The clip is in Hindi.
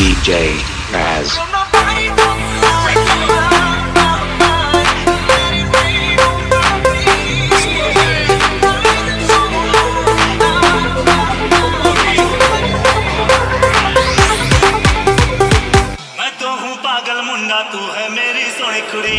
DJ Raz. मैं तो हूँ पागल मुन्ना तू है मेरी सोनी कुड़ी